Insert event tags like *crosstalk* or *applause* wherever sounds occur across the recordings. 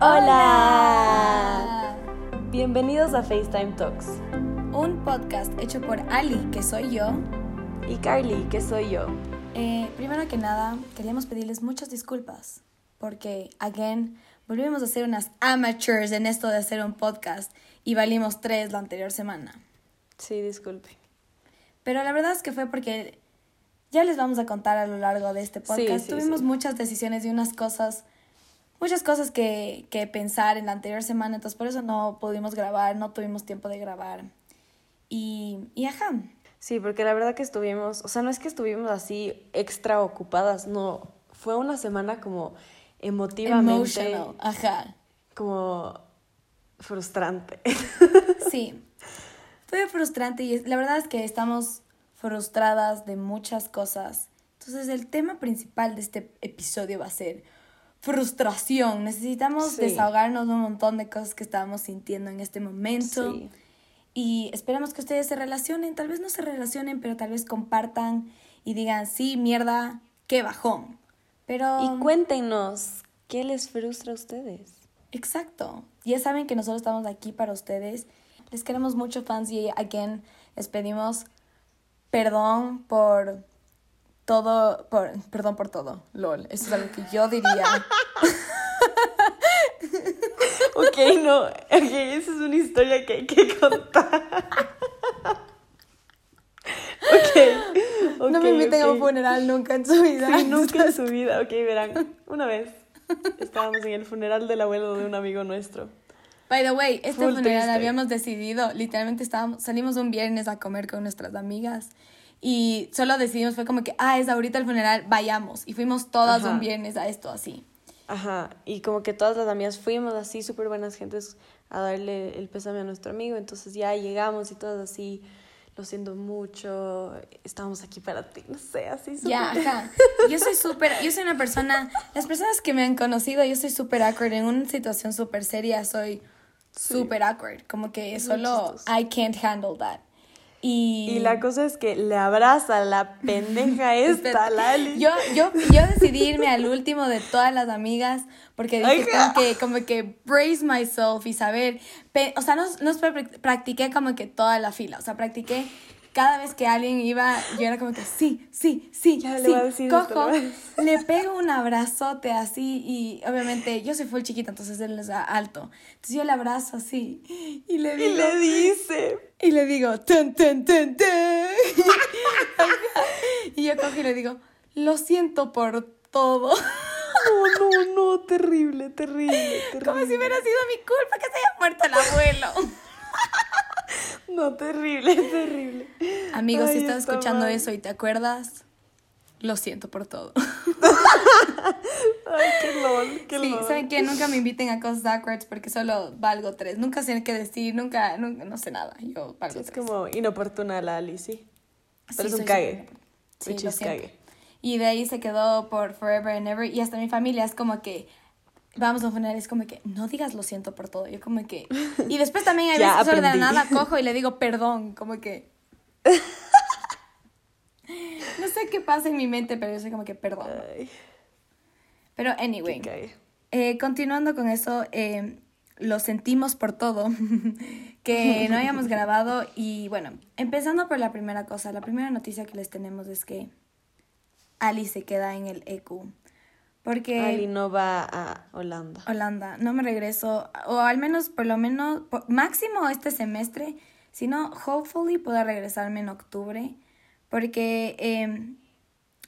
Hola. Bienvenidos a FaceTime Talks. Un podcast hecho por Ali, que soy yo. Y Carly, que soy yo. Eh, primero que nada, queríamos pedirles muchas disculpas. Porque, again, volvimos a ser unas amateurs en esto de hacer un podcast. Y valimos tres la anterior semana. Sí, disculpe. Pero la verdad es que fue porque ya les vamos a contar a lo largo de este podcast. Sí, sí, Tuvimos sí. muchas decisiones y unas cosas, muchas cosas que, que pensar en la anterior semana, entonces por eso no pudimos grabar, no tuvimos tiempo de grabar. Y, y ajá, Sí, porque la verdad que estuvimos, o sea, no es que estuvimos así extra ocupadas, no. Fue una semana como emotivamente, emotional, ajá, como frustrante. *laughs* sí. Fue frustrante y la verdad es que estamos frustradas de muchas cosas. Entonces el tema principal de este episodio va a ser frustración. Necesitamos Sí. desahogarnos de un montón de cosas que estábamos sintiendo en este momento. Sí. Y esperamos que ustedes se relacionen, tal vez no se relacionen, pero tal vez compartan y digan, sí, mierda, qué bajón. Pero... Y cuéntenos, ¿qué les frustra a ustedes? Exacto. Ya saben que nosotros estamos aquí para ustedes. Les queremos mucho, fans, y again, les pedimos perdón por todo, por, perdón por todo, lol. Eso es algo que yo diría. *laughs* Ok, no, ok, esa es una historia que hay que contar. *laughs* ok, ok. no me inviten a un funeral nunca en su vida. Sí, nunca en su vida. Ok, verán. Una vez estábamos en el funeral del abuelo de un amigo nuestro. By the way, este Full funeral triste. habíamos decidido, literalmente estábamos, salimos un viernes a comer con nuestras amigas y solo decidimos, fue como que, ah, es ahorita el funeral, vayamos. Y fuimos todas Ajá. un viernes a esto así. Ajá, y como que todas las amigas fuimos así, súper buenas gentes, a darle el pésame a nuestro amigo. Entonces ya llegamos y todas así, lo siento mucho, estamos aquí para ti, no sé, así súper. Ya, ajá. Yo soy *laughs* súper, yo soy una persona, las personas que me han conocido, yo soy súper awkward. En una situación súper seria soy Sí. súper awkward. Como que solo. I can't handle that. Y, Y la cosa es que le abraza la pendeja *laughs* esta, Lali. Yo, yo, yo decidí irme al último de todas las amigas porque dije como que, como que brace myself y saber, o sea, no, no practiqué como que toda la fila, o sea, practiqué cada vez que alguien iba, yo era como que sí, sí, sí, Ya le sí, a decir esto, cojo, le *laughs* le pego un abrazote así y obviamente yo soy full chiquita, entonces él es alto, entonces yo le abrazo así y le Y digo, le dice, y le digo, ten, ten, ten, ten. *laughs* y yo cojo y le digo, lo siento por todo. no, no, no, terrible, terrible, terrible. *laughs* Como si hubiera sido mi culpa que se haya muerto el abuelo. No, terrible, *laughs* terrible. Amigos, si estás está escuchando mal. eso y te acuerdas, lo siento por todo. Ay, qué lol, qué Sí, lol. ¿saben qué? Nunca me inviten a cosas awkward porque solo valgo tres. Nunca sé qué decir, nunca, nunca no sé nada. Yo valgo Sí, es tres. como inoportuna la Ali, sí. Pero Sí, es un cague. Sí, lo cague. Y de ahí se quedó por forever and ever. Y hasta mi familia es como que vamos a un funeral, es como que no digas lo siento por todo. Yo como que. Y después también *laughs* hay veces que solo de la nada cojo y le digo perdón, como que. *laughs* No sé qué pasa en mi mente, pero yo soy como que perdón. Ay, Pero anyway, eh, continuando con eso, eh, lo sentimos por todo *laughs* que no habíamos grabado. Y bueno, empezando por la primera cosa, la primera noticia que les tenemos es que Ali se queda en el EQ. Porque Ali no va a Holanda. Holanda, no me regreso, o al menos, por lo menos, por- máximo este semestre, si no, hopefully pueda regresarme en octubre, porque eh,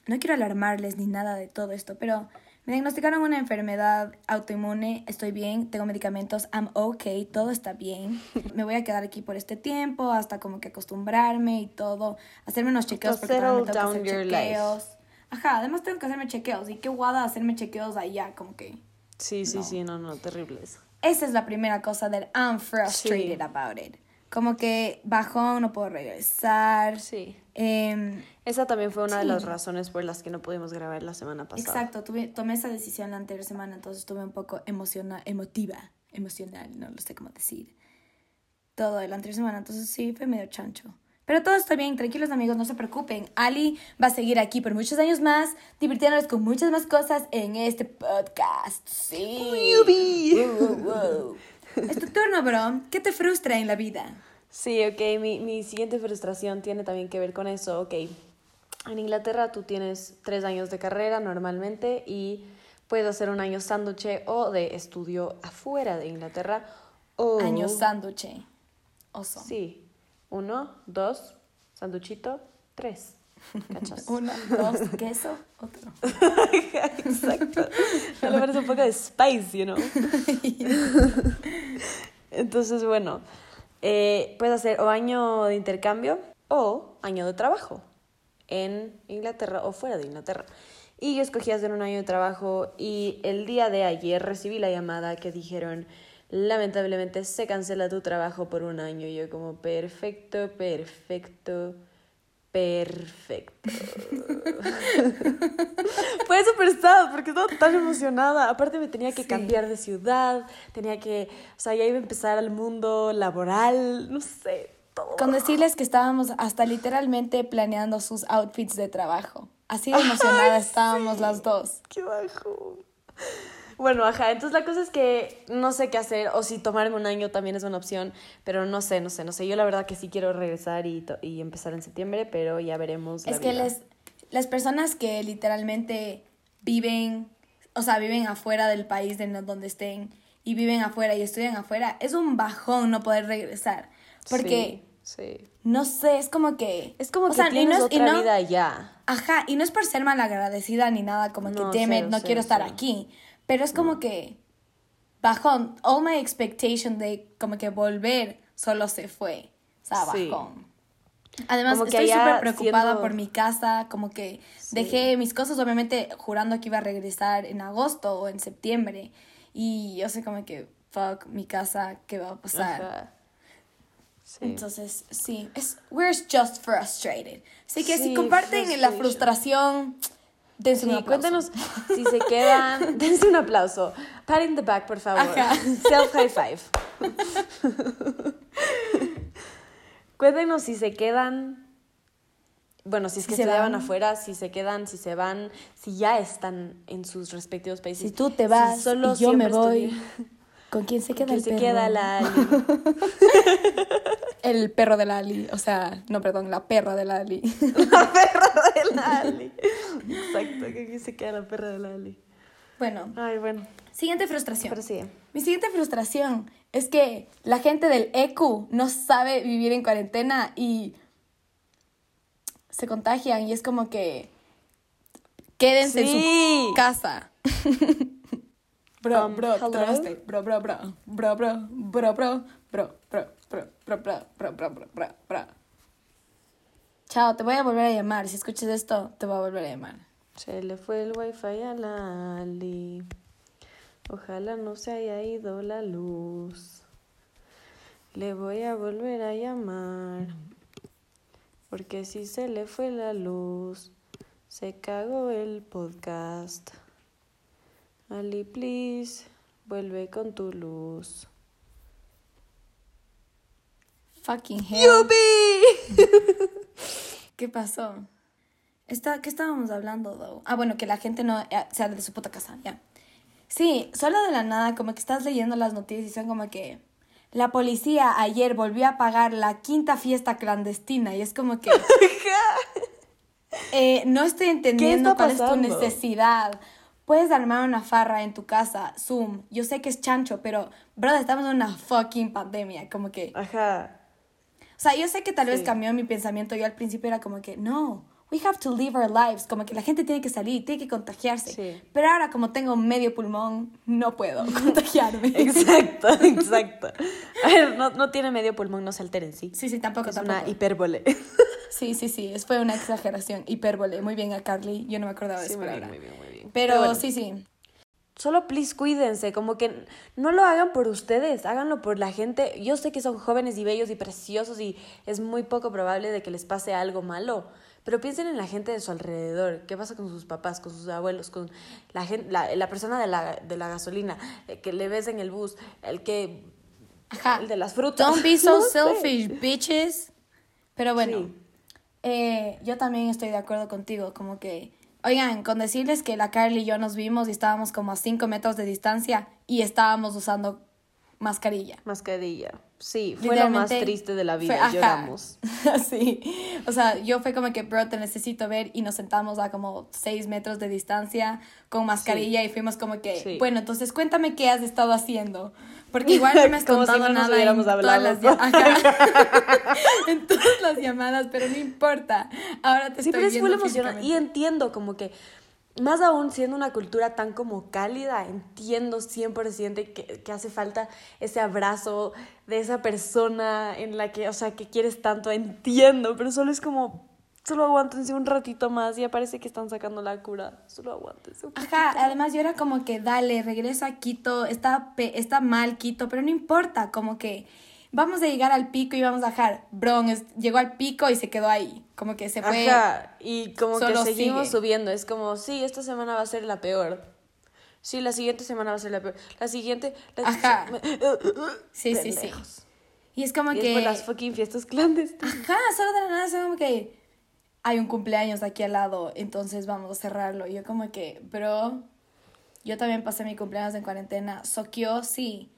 no quiero alarmarles ni nada de todo esto, pero me diagnosticaron una enfermedad autoinmune, estoy bien, tengo medicamentos, I'm okay, todo está bien. *laughs* Me voy a quedar aquí por este tiempo hasta como que acostumbrarme y todo, hacerme unos chequeos To porque me hacer chequeos. Ajá, además tengo que hacerme chequeos y qué guada hacerme chequeos allá, como que Sí, sí, No. sí, no, no, terrible eso. esa es la primera cosa del I'm frustrated Sí. about it. Como que bajón, no puedo regresar. Sí. Em, Esa también fue una de las razones por las que no pudimos grabar la semana pasada. exacto, tuve, tomé esa decisión la anterior semana, entonces estuve un poco emociona, emotiva, emocional, no lo sé cómo decir. Todo la anterior semana, entonces sí, fue medio chancho. Pero todo está bien, tranquilos amigos, no se preocupen. Ali va a seguir aquí por muchos años más, divirtiéndonos con muchas más cosas en este podcast. Sí. Wow, wow, wow. Es tu turno, bro. ¿Qué te frustra en la vida? Sí, ok, mi, mi siguiente frustración tiene también que ver con eso, ok. En Inglaterra tú tienes tres años de carrera normalmente y puedes hacer un año sándwich o de estudio afuera de Inglaterra. O... Año sándwich. Oso. Sí. Uno, dos, sanduchito, tres. ¿Cachas? *laughs* Uno, dos, queso, otro. *laughs* Exacto. Me parece un poco de spice, you know. *laughs* Entonces, bueno, eh, puedes hacer o año de intercambio o año de trabajo en Inglaterra o fuera de Inglaterra. Y yo escogí hacer un año de trabajo y el día de ayer recibí la llamada que dijeron, lamentablemente se cancela tu trabajo por un año. Y yo como, perfecto, perfecto, perfecto. *laughs* Fue súper sad porque estaba tan emocionada. Aparte me tenía que Sí. cambiar de ciudad, tenía que, o sea, ya iba a empezar el mundo laboral, no sé, todo. Con decirles que estábamos hasta literalmente planeando sus outfits de trabajo. Así de *laughs* emocionadas estábamos las dos. Qué bajo. Bueno, ajá, entonces la cosa es que no sé qué hacer, o si tomarme un año también es una opción, pero no sé, no sé, no sé. Yo la verdad que sí quiero regresar y, y empezar en septiembre, pero ya veremos. la Es que les, las personas que literalmente viven, o sea, viven afuera del país de donde estén y viven afuera y estudian afuera, es un bajón no poder regresar. Porque, Sí, sí. no sé, es como que... Es como o que sea, y no es- y no- vida allá. Ajá, y no es por ser malagradecida ni nada, como No, que, cero, no cero, quiero estar aquí. Pero es como que, bajón, all my expectation de como que volver solo se fue. O sea, Sí. bajón. Además, Como que estoy súper preocupada siendo- por mi casa, como que dejé mis cosas, obviamente, jurando que iba a regresar en agosto o en septiembre. Y yo sé como que, fuck, mi casa, ¿qué va a pasar? Ajá. Sí. Entonces, sí, es, we're just frustrated. Así que si Sí, comparten la frustración, dense un Sí, aplauso. cuéntanos *laughs* si se quedan. Dense un aplauso. Pat in the back, por favor. Ajá. *laughs* Self high five. *laughs* Cuéntenos si se quedan. Bueno, si es Si que se van. afuera, si se quedan, si se van, si ya están en sus respectivos países. Si tú te vas Si solo y yo me voy, ¿con quién se queda que el se perro? queda la Ali. *laughs* El perro de la Ali, o sea, no, perdón, la perra de la Ali. *laughs* la perra de la Ali. Exacto, que aquí se queda la perra de la Ali. bueno, Ay, bueno. siguiente frustración. Pero sí. Mi siguiente frustración es que la gente del EQ no sabe vivir en cuarentena y se contagian y es como que quédense en su casa. *laughs* Bro, Um, bro, tronaste. Bro, bro, bro. Bro, bro, bro, bro, bro, bro, bro, bro, bro, bro, bro, bro, bro, bro. Chao, te voy a volver a llamar. Si escuchas esto, te voy a volver a llamar. Se le fue el wifi a la Ali. Ojalá no se haya ido la luz. Le voy a volver a llamar. Porque si se le fue la luz, se cagó el podcast. Ali, please, vuelve con tu luz. Fucking hell. ¡Yupi! *laughs* ¿Qué pasó? Está, ¿Qué estábamos hablando, though? Ah, bueno, que la gente no eh, sale de su puta casa, ya. Sí, solo de la nada, como que estás leyendo las noticias y son como que la policía ayer volvió a pagar la quinta fiesta clandestina y es como que *laughs* eh, no estoy entendiendo cuál es tu necesidad. Puedes armar una farra en tu casa, Zoom. Yo sé que es chancho, pero, brother, estamos en una fucking pandemia. Como que Ajá. o sea, yo sé que tal vez Sí. cambió mi pensamiento. Yo al principio era como que, no, we have to live our lives. Como que la gente tiene que salir, tiene que contagiarse. Sí. Pero ahora, como tengo medio pulmón, no puedo *laughs* contagiarme. Exacto, exacto. A ver, no, no tiene medio pulmón, no se alteren, sí. Sí, sí, tampoco, Es tampoco. una hipérbole. *laughs* Sí, sí, sí, es, fue una exageración, hipérbole. Muy bien a Carly, yo no me acordaba de Sí, eso muy bien, muy bien, muy bien. Pero, bueno. sí, sí. Solo please cuídense, como que no lo hagan por ustedes, háganlo por la gente. Yo sé que son jóvenes y bellos y preciosos y es muy poco probable de que les pase algo malo, pero piensen en la gente de su alrededor. ¿Qué pasa con sus papás, con sus abuelos, con la gente, la, la persona de la, de la gasolina, el que le ves en el bus, el que Ajá. el de las frutas? Don't be so *laughs* No sé. selfish, bitches. Pero bueno, Sí. Eh, yo también estoy de acuerdo contigo, como que, oigan, con decirles que la Carly y yo nos vimos y estábamos como a 5 metros de distancia y estábamos usando mascarilla. Mascarilla. Sí, fue lo más triste de la vida. fue-. Lloramos. *laughs* sí. O sea, yo fue como que, bro, te necesito ver y nos sentamos a como 6 metros de distancia con mascarilla y fuimos como que, Sí. bueno, entonces cuéntame qué has estado haciendo. Porque igual no me has *laughs* Como si contado no nos nada en hubiéramos todas, hablado, las, ¿no? ajá. *laughs* *laughs* en todas las llamadas, pero no importa. Ahora te Sí, estoy pero es viendo emocionante. Y entiendo como que, más aún siendo una cultura tan como cálida, entiendo 100% que, que hace falta ese abrazo de esa persona en la que, o sea, que quieres tanto, entiendo, pero solo es como, solo aguántense un ratito más, ya parece que están sacando la cura, solo aguántense un Ajá, además yo era como que, dale, regresa a Quito, está, está mal Quito, pero no importa, como que vamos a llegar al pico y vamos a bajar. Bron llegó al pico y se quedó ahí, como que se fue. Ajá, y como que seguimos sigue. subiendo, es como, sí, esta semana va a ser la peor. Sí, la siguiente semana va a ser la peor. La siguiente... la- Ajá. Sí, sí, sí. Y es como Y que... después las fucking fiestas clandestinas. Ajá, solo de la nada, como que hay un cumpleaños aquí al lado, entonces vamos a cerrarlo. Y yo como que, bro, yo también pasé mi cumpleaños en cuarentena. Soquio, sí.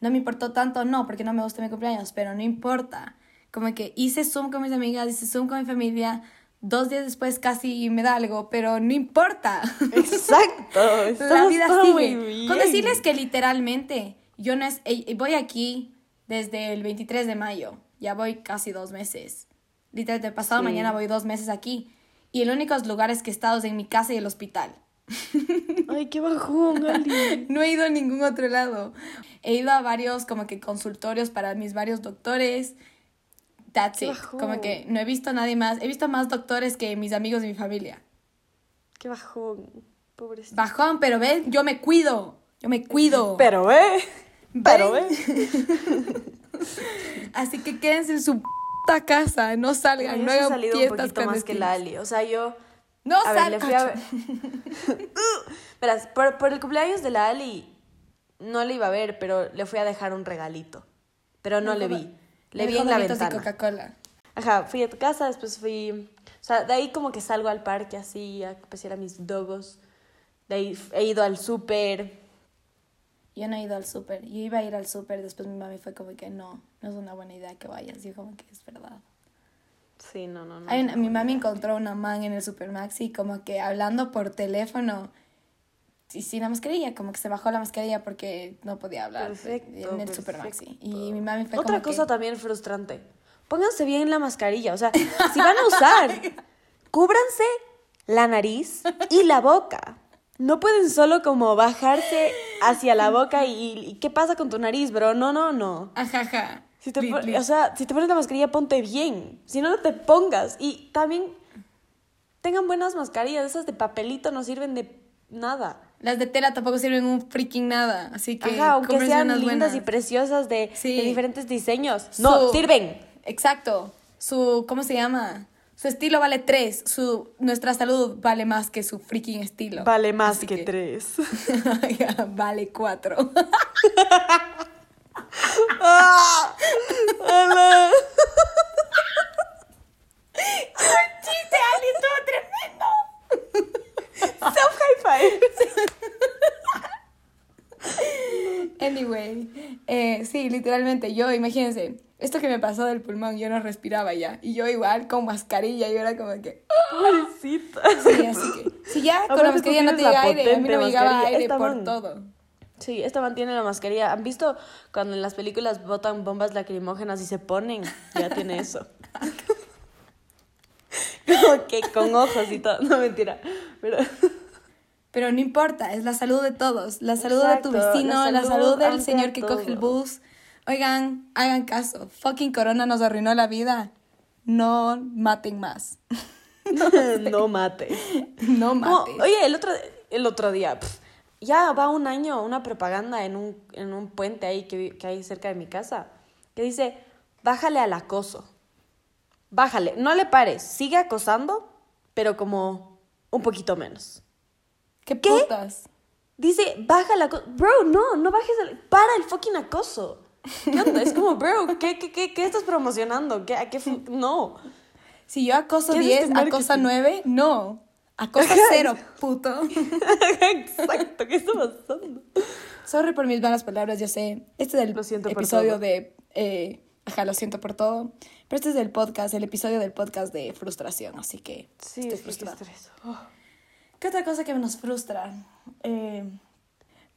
No me importó tanto, no, porque no me gusta mi cumpleaños, pero no importa. Como que hice Zoom con mis amigas, hice Zoom con mi familia. Dos días después casi me da algo, pero no importa. Exacto. *laughs* La vida sigue. bien. Con decirles que literalmente yo no es, voy aquí desde el 23 de mayo. Ya voy casi dos meses. Literalmente, pasado Sí. mañana voy dos meses aquí. Y el único lugares que he estado es en mi casa y el hospital. *laughs* Ay, qué bajón, Ali. No he ido a ningún otro lado. He ido a varios como que consultorios para mis varios doctores. That's Qué it. bajón. Como que no he visto a nadie más. He visto más doctores que mis amigos y mi familia. Qué bajón. Pobrecito. Bajón, pero ven, yo me cuido. Yo me cuido. Pero ve. Pero ve. *laughs* Así que quédense en su puta casa, no salgan, Yo no hagan salido un poquito más que la clandestinas. Ali. O sea, yo. No a ver, le fui a ver. salgan. *laughs* Verás, por, por el cumpleaños de la Ali no le iba a ver, pero le fui a dejar un regalito. Pero no le vi. Le vi en la ventana. Coca-Cola. Ajá, fui a tu casa, después fui... O sea, de ahí como que salgo al parque así, a pasear a mis dogos. De ahí he ido al súper. Yo no he ido al súper. Yo iba a ir al súper, después mi mami fue como que no, no es una buena idea que vayas. Yo como que es verdad. Sí, no, no, no. Hay una- mi mami encontró una man en el Supermaxi como que hablando por teléfono y sin la mascarilla, como que se bajó la mascarilla porque no podía hablar Perfecto, en el. Supermaxi. Y mi mami fue Otra como cosa que, también frustrante. Pónganse bien la mascarilla. O sea, si van a usar, *laughs* cúbranse la nariz y la boca. No pueden solo como bajarse hacia la boca y, y ¿qué pasa con tu nariz, bro? No, no, no. ajaja. Si te, pon- o sea, si te pones la mascarilla, ponte bien. Si no, no te pongas. Y también tengan buenas mascarillas. Esas de papelito no sirven de nada. Las de tela tampoco sirven un freaking nada, así que Ajá, aunque sean lindas y preciosas de, Sí. de diferentes diseños. No, Su- sirven. Exacto. Su, ¿cómo se llama? Su estilo vale tres. Su, nuestra salud vale más que su freaking estilo. Vale más que, tres. *laughs* Vale cuatro. *laughs* ¡Ah! ¡Hala! ¡Chiste, Ali! ¡Estuvo tremendo! *laughs* Self high five. Anyway, eh, sí, literalmente yo, imagínense, esto que me pasó del pulmón, yo no respiraba ya. Y yo igual con mascarilla, yo era como que... Pobrecita. Sí, así que... Si ya *laughs* con la mascarilla no te llega aire, a mí no me llegaba aire Esta por man. todo. Sí, esta mantiene la mascarilla. ¿Han visto cuando en las películas botan bombas lacrimógenas y se ponen? Ya tiene eso. *laughs* *laughs* Como que con ojos y todo. No, mentira. Pero... Pero no importa, es la salud de todos. La salud Exacto, de tu vecino, la la salud del señor que coge el bus. Oigan, hagan caso. Fucking corona nos arruinó la vida. No maten más. *laughs* *laughs* no mate. no No, maten. oye, el otro, el otro día, pf, ya va un año una propaganda en un, en un puente ahí que, que hay cerca de mi casa, que dice, bájale al acoso. Bájale, no le pares, sigue acosando, pero como un poquito menos. ¿Qué, ¿Qué? putas? Dice, baja la acoso. Bro, no, no bajes el... Para el fucking acoso. ¿Qué onda? Es como, bro, ¿qué, qué, qué, qué estás promocionando? ¿Qué, ¿A qué? No. Si yo acoso ¿Qué es 10, este acosa marketing? 9, no. Acosa 0, puto. Exacto, ¿qué está pasando? Sorry por mis malas palabras, yo sé. Este es el Lo siento por episodio todo. de... eh, ajá, lo siento por todo. Pero este es el podcast, el episodio del podcast de frustración, así que Sí, estoy es que qué frustrada. estrés. Oh. ¿Qué otra cosa que nos frustra? Eh,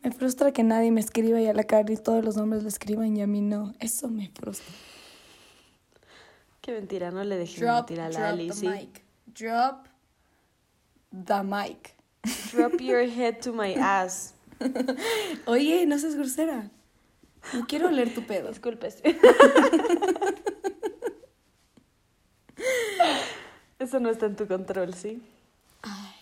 me frustra que nadie me escriba y a la cara y todos los hombres le escriban y a mí no. Eso me frustra. Qué mentira, no le dejé Drop, mentir a drop la Ali, the sí. mic. Drop the mic. Drop *laughs* your head to my ass. Oye, no seas grosera. No quiero oler tu pedo. Disculpes. *laughs* Eso no está en tu control, ¿sí?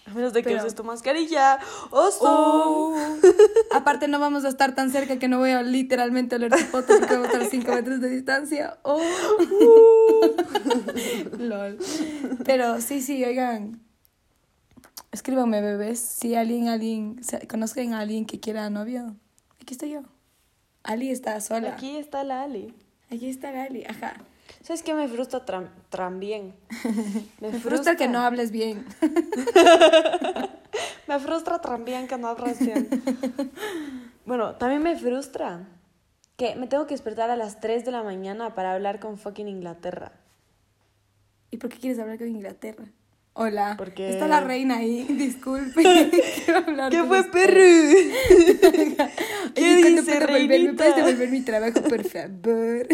A menos de que pero- uses tu mascarilla. ¡Oso! Oh. *laughs* Aparte no vamos a estar tan cerca que no voy a literalmente oler tu poto porque vamos a estar a 5 metros de distancia. Oh. *laughs* Lol. Pero sí, sí, oigan. Escríbanme, bebés. Si alguien, alguien, conozcan a alguien que quiera novio. Aquí estoy yo. Ali está sola. Aquí, Aquí está la Ali. está Ali, ajá. ¿Sabes qué me frustra también? *laughs* Me frustra que no *laughs* hables bien. Me frustra también que no hablas bien. bueno, también me frustra que me tengo que despertar a las 3 de la mañana para hablar con fucking Inglaterra. ¿Y por qué quieres hablar con Inglaterra? Hola. Porque- Está la reina ahí. *laughs* Disculpe. *laughs* ¿Qué fue, perro? *laughs* ¿Qué Oye, ¿cuándo dice, puedo devolver- ¿Me reinita? puedes devolver mi trabajo, por favor?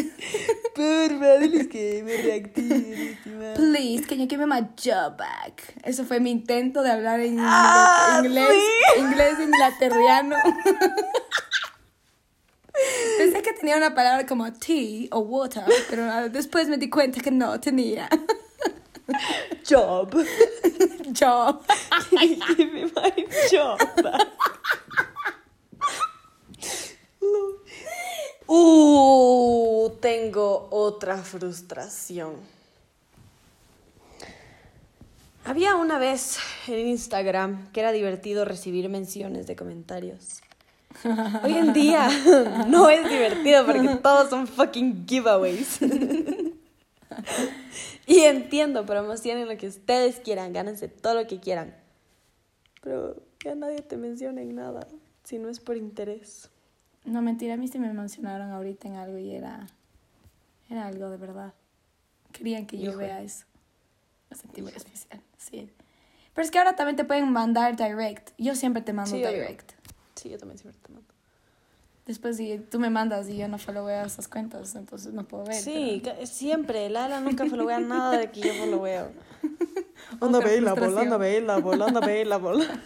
Porfa, diles que me reactive. Please, can you give me my job back? Eso fue mi intento de hablar en Ah, inglés, sí. inglés inglaterriano. Pensé que tenía una palabra como tea o water, pero ah, después me di cuenta que no tenía. Job. *laughs* Job. Give me my job back. Uh, tengo otra frustración. Había una vez en Instagram que era divertido recibir menciones de comentarios. Hoy en día no es divertido porque todos son fucking giveaways. *laughs* *laughs* y entiendo, promocionen lo que ustedes quieran, gánense todo lo que quieran. Pero ya nadie te menciona en nada si no es por interés. No, mentira, a mí sí me mencionaron ahorita en algo y era, era algo de verdad. Querían que yo vea eso. Me sentí muy especial, sí. Pero es que ahora también te pueden mandar direct. Yo siempre te mando Sí, direct. Sí, yo también siempre te mando. Después si tú me mandas y yo no followeo esas cuentas, entonces no puedo ver. Sí, siempre. Lala nunca followea nada de que yo followeo. Otra *laughs* frustración. vela, anda vela, bola. *laughs*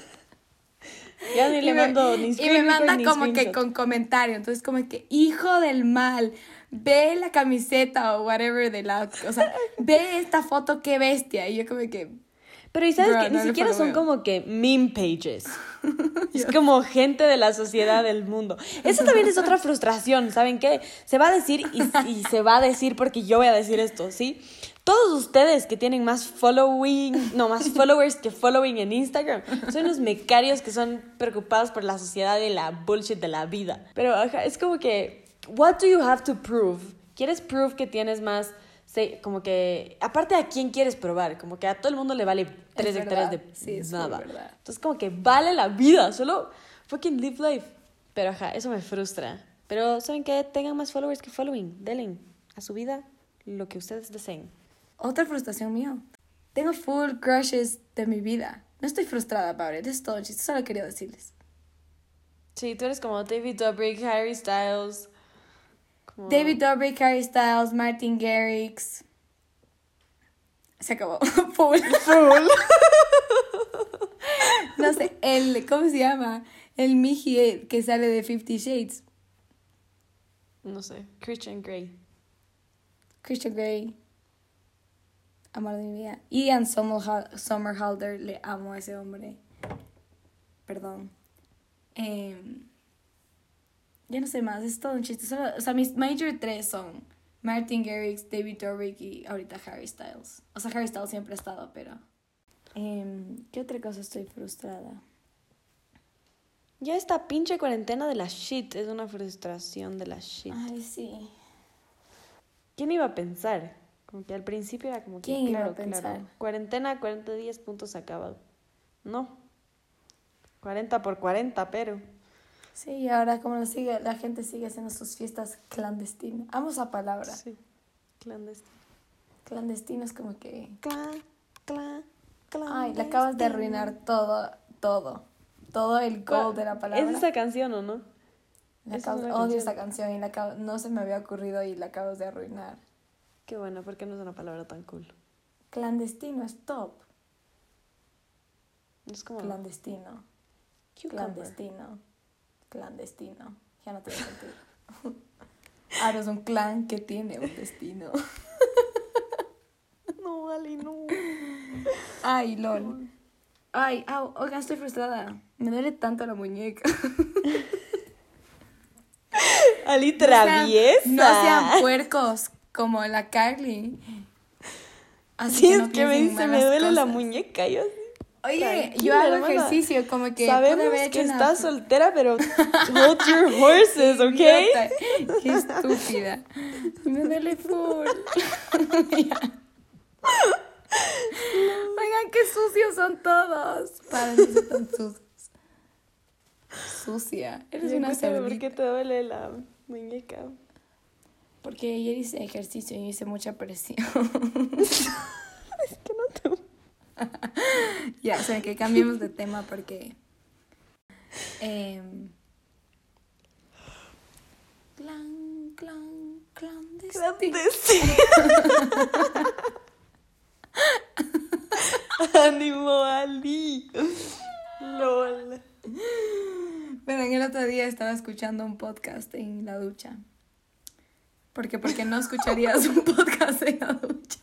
Ya ni Y le me- mando ni Y me screen manda record ni como que con comentario. Entonces, como que, hijo del mal, ve la camiseta o whatever de la. O sea, *laughs* ve esta foto, qué bestia. Y yo, como que. Pero y sabes Bro, que no ni siquiera son como que meme pages. *laughs* Es como gente de la sociedad del mundo. Eso también es otra *laughs* frustración, ¿saben qué? Se va a decir y, y se va a decir porque yo voy a decir esto, ¿sí? Todos ustedes que tienen más following, no, más *laughs* followers que following en Instagram, son unos mecarios que son preocupados por la sociedad y la bullshit de la vida. Pero es como que, what do you have to prove? ¿Quieres prove que tienes más, se- como que, aparte a quién quieres probar? Como que a todo el mundo le vale tres Es hectáreas de. Sí, nada. Entonces como que vale la vida, solo fucking live life. Pero ajá, eso me frustra. Pero ¿saben qué? Tengan más followers que following. Denle a su vida lo que ustedes deseen. Otra frustración mía. Tengo full crushes de mi vida. No estoy frustrada, Pablo. Es todo. Solo quería decirles. Sí, tú eres como David Dobrik, Harry Styles. David Dobrik, Harry Styles, Martin Garrix. Se acabó. *laughs* Full. Full. No sé, el, ¿cómo se llama? El Miji que sale de Fifty Shades. No sé, Christian Grey. Christian Grey. Amor de mi vida. Ian Somerhal- Somerhalder, le amo a ese hombre. Perdón. Em, ya no sé más, es todo un chiste. Solo- o sea, mis major tres son Martin Garrix, David Dobrik y ahorita Harry Styles. O sea, Harry Styles siempre ha estado, pero... Em, ¿Qué otra cosa estoy frustrada? Ya esta pinche cuarentena de la shit es una frustración de la shit. Ay, sí. ¿Quién iba a pensar? Como que al principio era como que, ¿Quién iba a pensar? claro. Cuarentena, 40 días, puntos acabado. No. 40 por 40, pero. Sí, y ahora como lo sigue, la gente sigue haciendo sus fiestas clandestinas. Amo esa palabra. Sí. Clandestino. Clandestino es como que... Clan, clan, clan. Ay, le acabas de arruinar todo, todo. Todo el gold de la palabra. ¿Es esa canción o no? Acabas- es una odio canción. esa canción y la acabo- no se me había ocurrido y la acabas de arruinar. Qué bueno, porque no es una palabra tan cool. Clandestino es top. Es como. Clandestino. cucumber. Clandestino. Clandestino. Ya no tiene sentido. *laughs* Ahora es un clan que tiene un destino. *laughs* No, vale, no. Ay, lol. Ay, au, oigan, estoy frustrada. Me duele tanto la muñeca. *laughs* Ali No sean- traviesa. No sean puercos como la Carly. Así Sí, no es que me piensen dice, me duele la muñeca. Yo. Oye, yo hago hermana. ejercicio como que Sabemos que una- estás soltera, pero *laughs* hold your horses, ¿ok? Qué estúpida. Me duele full. *laughs* Oigan, qué sucios son todos. Para no ser tan sucios. Sucia. Eres una cerdita. ¿Por qué te duele la muñeca? Porque ayer hice ejercicio y hice mucha presión. *laughs* Es que no te... *laughs* ya, o sea, que cambiemos de tema porque... em, clan, clan, clandestino. Clandestino. *laughs* Ánimo, Ali. LOL. En el otro día estaba escuchando un podcast en la ducha. Porque porque no escucharías un podcast en la ducha.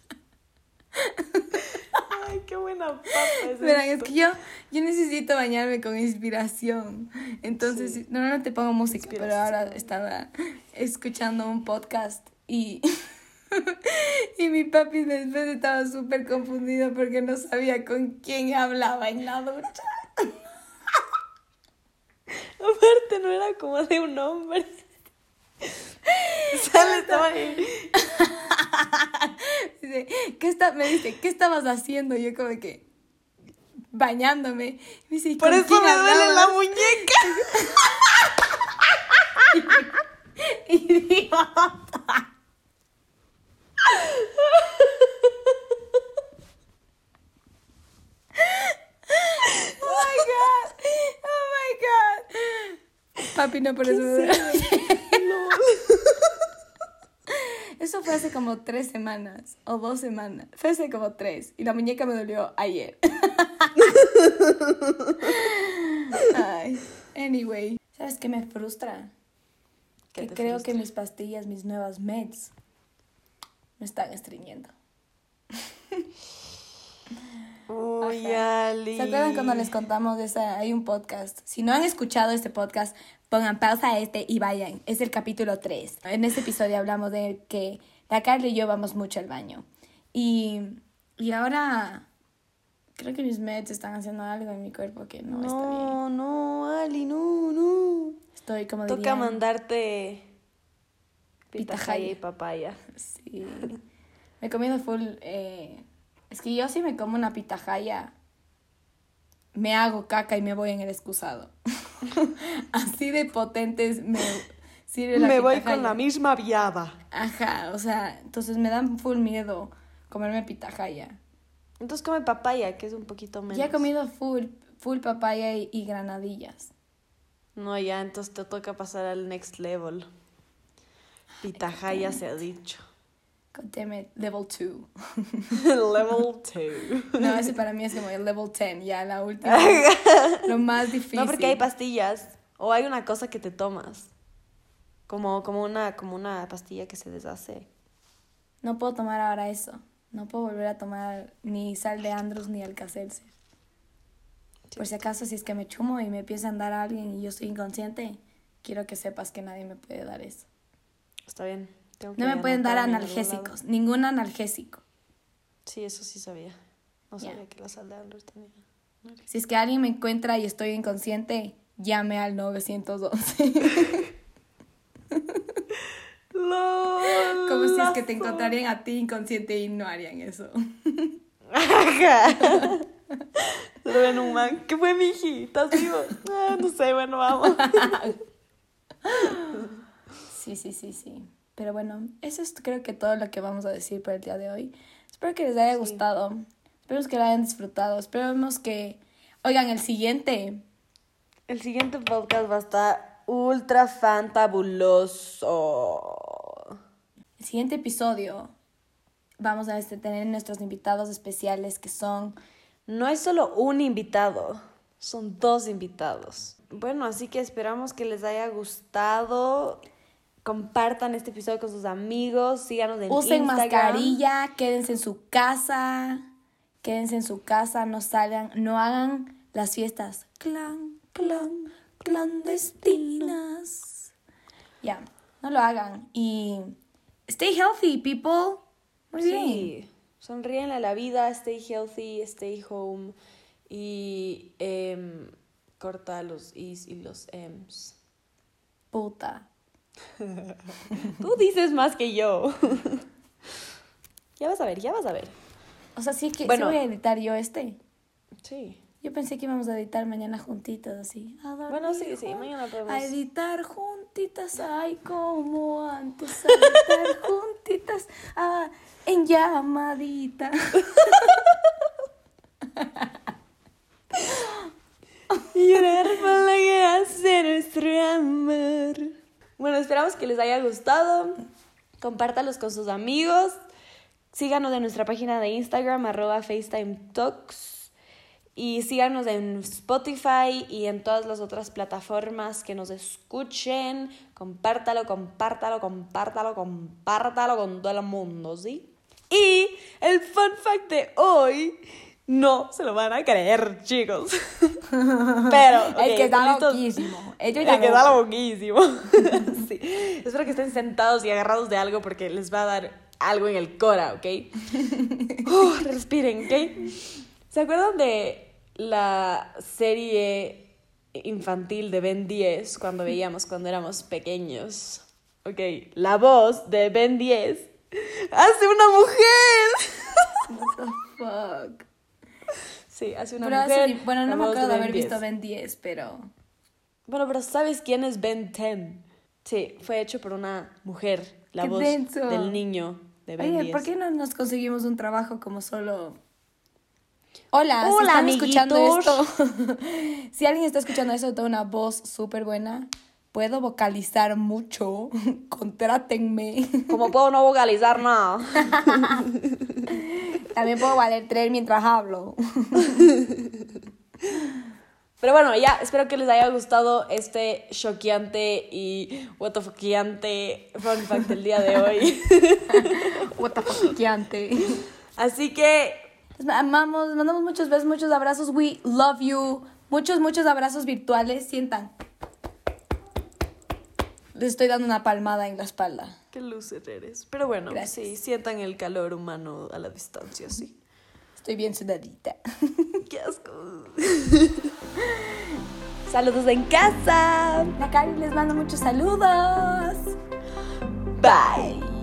Qué buena papa es Verán, es que yo, yo necesito bañarme con inspiración. Entonces, Sí. normalmente pongo música, pero ahora estaba escuchando un podcast y, *laughs* y mi papi después estaba súper confundido porque no sabía con quién hablaba en la ducha. *laughs* Aparte no era como de un hombre. *laughs* Sale, estaba ahí. *laughs* ¿qué está? Me dice, ¿qué estabas haciendo? Y yo como que bañándome. Me dice, ¿y Por eso me duele la muñeca. *laughs* Idiota. Oh my god. Oh my god. Papi, no por eso duele. *laughs* Eso fue hace como tres semanas o dos semanas. Fue hace como tres. Y la muñeca me dolió ayer. *laughs* Ay. Anyway. ¿Sabes qué me frustra? ¿Qué Que creo frustra? que mis pastillas, mis nuevas meds, me están estreñiendo. *laughs* Uy. Ali. ¿Se acuerdan cuando les contamos de esa? Hay un podcast. Si no han escuchado este podcast, pongan pausa a este y vayan. Es el capítulo 3. En este episodio hablamos de que la Carla y yo vamos mucho al baño. Y, y ahora creo que mis meds están haciendo algo en mi cuerpo que no, está bien. No, no, Ali, no, no. Estoy como Toca dirían- mandarte Pitahaya. y papaya. Sí. Me he comido full. eh, es que yo si me como una pitahaya, me hago caca y me voy en el excusado. *laughs* Así de potentes me sirve la Me voy con la misma viada. Ajá, o sea, entonces me dan full miedo comerme pitahaya. Entonces come papaya, que es un poquito menos. Ya he comido full, full papaya y, y granadillas. No, ya, entonces te toca pasar al next level. Pitahaya se ha dicho. Conteme level 2. *laughs* level 2. *laughs* No, ese para mí es como el level 10, ya la última. *laughs* lo más difícil. No, porque hay pastillas. O hay una cosa que te tomas. Como, como, una, como una pastilla que se deshace. No puedo tomar ahora eso. No puedo volver a tomar ni sal de Andros ni Alka-Seltzer. Por si acaso, si es que me chumo y me empieza a andar alguien y yo estoy inconsciente, quiero que sepas que nadie me puede dar eso. Está bien. Tengo No me pueden dar analgésicos, ningún analgésico. Sí, eso sí sabía. No sabía que la sal de Andros tenía. Si es que alguien me encuentra y estoy inconsciente, llame al 911. Como si es que te encontrarían a ti inconsciente y no harían eso. *laughs* Solo ven un man. ¿Qué fue, miji? ¿Estás vivo? Ah, no sé, bueno, vamos. *laughs* Sí, sí, sí, sí. Pero bueno, eso es creo que todo lo que vamos a decir por el día de hoy. Espero que les haya gustado. Esperemos que lo hayan disfrutado. Esperemos que... Oigan, el siguiente. El siguiente podcast va a estar ultra fantabuloso. El siguiente episodio vamos a este, tener nuestros invitados especiales que son... No es solo un invitado, son dos invitados. Bueno, así que esperamos que les haya gustado. Compartan este episodio con sus amigos, síganos en Usen Instagram. mascarilla, quédense en su casa, quédense en su casa, no salgan, no hagan las fiestas clan, clan, clandestinas. Ya, no lo hagan. Y stay healthy, people. Muy bien. Sí, sonríen a la vida, stay healthy, stay home y em, corta los is y los ems. Puta. *laughs* Tú dices más que yo. ya vas a ver, ya vas a ver. O sea, sí que sí Bueno. voy a editar yo este. Sí. Yo pensé que íbamos a editar mañana juntitos, así. A dormir Bueno, sí, sí, mañana podemos. A editar juntitas, ay, como antes. A editar *laughs* juntitas, ah, en llamadita. *laughs* Llorar por la que hace nuestro amor. Bueno, esperamos que les haya gustado. Compártalos con sus amigos. Síganos en nuestra página de Instagram, arroba FaceTime Talks. Y síganos en Spotify y en todas las otras plataformas que nos escuchen. Compártalo, compártalo, compártalo, compártalo con todo el mundo, ¿sí? Y el fun fact de hoy no se lo van a creer, chicos. Pero, *laughs* ok, El que está ¿listos? loquísimo. Ellos El ya que está loquísimo. *laughs* sí. Espero que estén sentados y agarrados de algo porque les va a dar algo en el cora, ¿ok? Uh, *laughs* respiren, ¿ok? ¿Se acuerdan de la serie infantil de Ben 10 cuando veíamos cuando éramos pequeños? Ok, la voz de Ben 10 hace una mujer. What the fuck. Sí, hace una Pero mujer. hace- bueno, no me acuerdo de haber 10. visto Ben 10, pero. Bueno, pero ¿sabes quién es Ben 10? Sí, fue hecho por una mujer, la ¡Qué voz denso! del niño de Ben Oye, 10. ¿por qué no nos conseguimos un trabajo como solo. Hola, si Hola, están escuchando esto. *laughs* si alguien está escuchando eso, tengo una voz súper buena. Puedo vocalizar mucho. *laughs* Contrátenme. Como puedo no vocalizar nada. *laughs* También puedo valer tres mientras hablo. *laughs* Pero bueno, ya, espero que les haya gustado este choqueante y what the fuckiante fun fact del día de hoy. *laughs* What the. Así que, Les amamos, mandamos muchos besos, muchos abrazos. We love you. Muchos, muchos abrazos virtuales. Sientan. Les estoy dando una palmada en la espalda. Qué loser eres. Pero bueno, Gracias. sí, sientan el calor humano a la distancia, sí. Estoy bien sudadita. *laughs* Qué asco. *laughs* Saludos en casa. La Cari les mando muchos saludos. Bye.